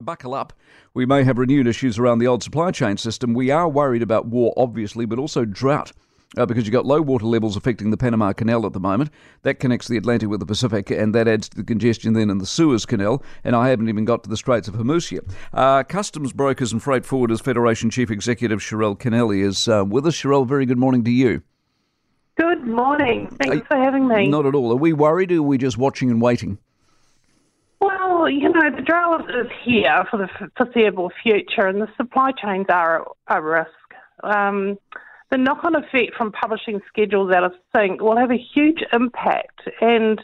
buckle up. We may have renewed issues around the old supply chain system. We are worried about war, obviously, but also drought. Uh, because you've got low water levels affecting the Panama Canal at the moment. That connects the Atlantic with the Pacific, and that adds to the congestion then in the Suez Canal. And I haven't even got to the Straits of Hormuz yet. Uh, Customs Brokers and Freight Forwarders Federation Chief Executive Sherelle Kennelly is uh, with us. Sherelle, very good morning to you. Good morning. Thanks for having me. Not at all. Are we worried or are we just watching and waiting? You know, the drought is here for the foreseeable future, and the supply chains are at risk. Um, the knock on effect from publishing schedules out of sync will have a huge impact, and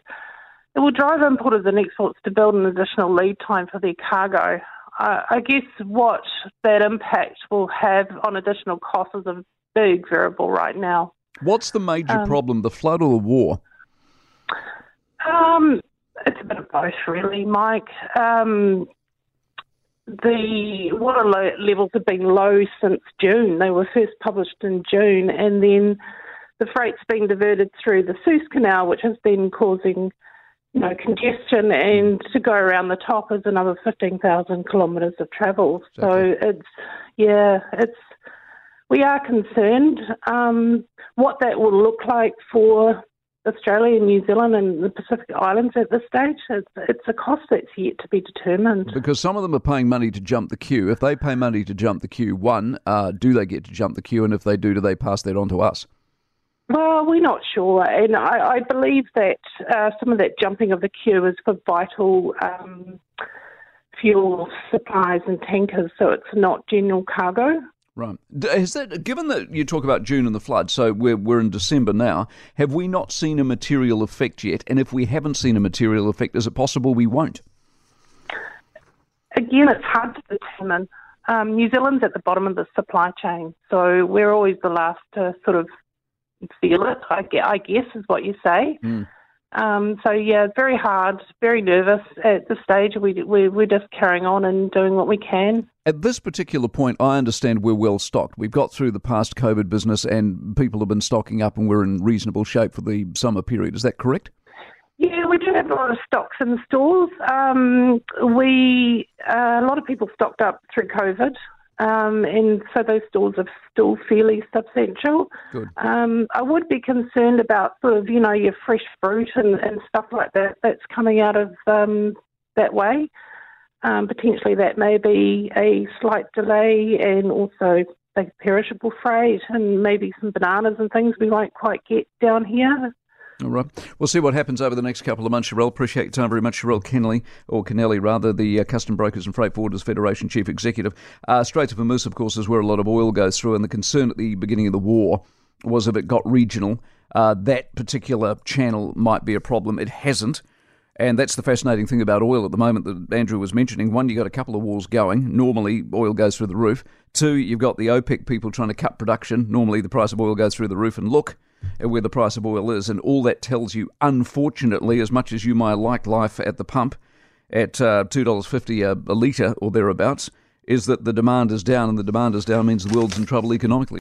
it will drive importers and exports to build an additional lead time for their cargo. Uh, I guess what that impact will have on additional costs is a big variable right now. What's the major um, problem, the flood or the war? Bit of both, really, Mike. Um, the water levels have been low since June. They were first published in June, and then the freight's been diverted through the Suez Canal, which has been causing, you know, congestion. And to go around the top is another fifteen thousand kilometres of travel. So it's, yeah, it's. We are concerned um, what that will look like for Australia, New Zealand, and the Pacific Islands at this stage. It's, it's a cost that's yet to be determined. Because some of them are paying money to jump the queue. If they pay money to jump the queue, one, uh, do they get to jump the queue? And if they do, do they pass that on to us? Well, we're not sure, and I, I believe that uh, some of that jumping of the queue is for vital um, fuel supplies and tankers, so it's not general cargo. Right. Is that given that you talk about June and the flood? So we're we're in December now. Have we not seen a material effect yet? And if we haven't seen a material effect, is it possible we won't? Again, it's hard to determine. Um, New Zealand's at the bottom of the supply chain, so we're always the last to sort of feel it. I guess is what you say. Mm. Um, so yeah, very hard, very nervous at this stage. We, we we're just carrying on and doing what we can. At this particular point, I understand we're well stocked. We've got through the past COVID business, and people have been stocking up, and we're in reasonable shape for the summer period. Is that correct? Yeah, we do have a lot of stocks in the stores. Um, we uh, a lot of people stocked up through COVID. Um, and so those stores are still fairly substantial. Good. Um, I would be concerned about sort of, you know, your fresh fruit and, and stuff like that that's coming out of um, that way. Um, potentially that may be a slight delay and also like perishable freight and maybe some bananas and things we won't quite get down here. All right. We'll see what happens over the next couple of months, Sherelle. Appreciate your time very much, Sherelle Kennelly, or Kennelly rather, the uh, Custom Brokers and Freight Forwarders Federation Chief Executive. Uh, Straits of Hormuz, of course, is where a lot of oil goes through, and the concern at the beginning of the war was if it got regional, uh, that particular channel might be a problem. It hasn't. And that's the fascinating thing about oil at the moment that Andrew was mentioning. One, you've got a couple of wars going. Normally, oil goes through the roof. Two, you've got the OPEC people trying to cut production. Normally, the price of oil goes through the roof. And look, at where the price of oil is. And all that tells you, unfortunately, as much as you might like life at the pump at uh, $2.50 a, a litre or thereabouts, is that the demand is down, and the demand is down means the world's in trouble economically.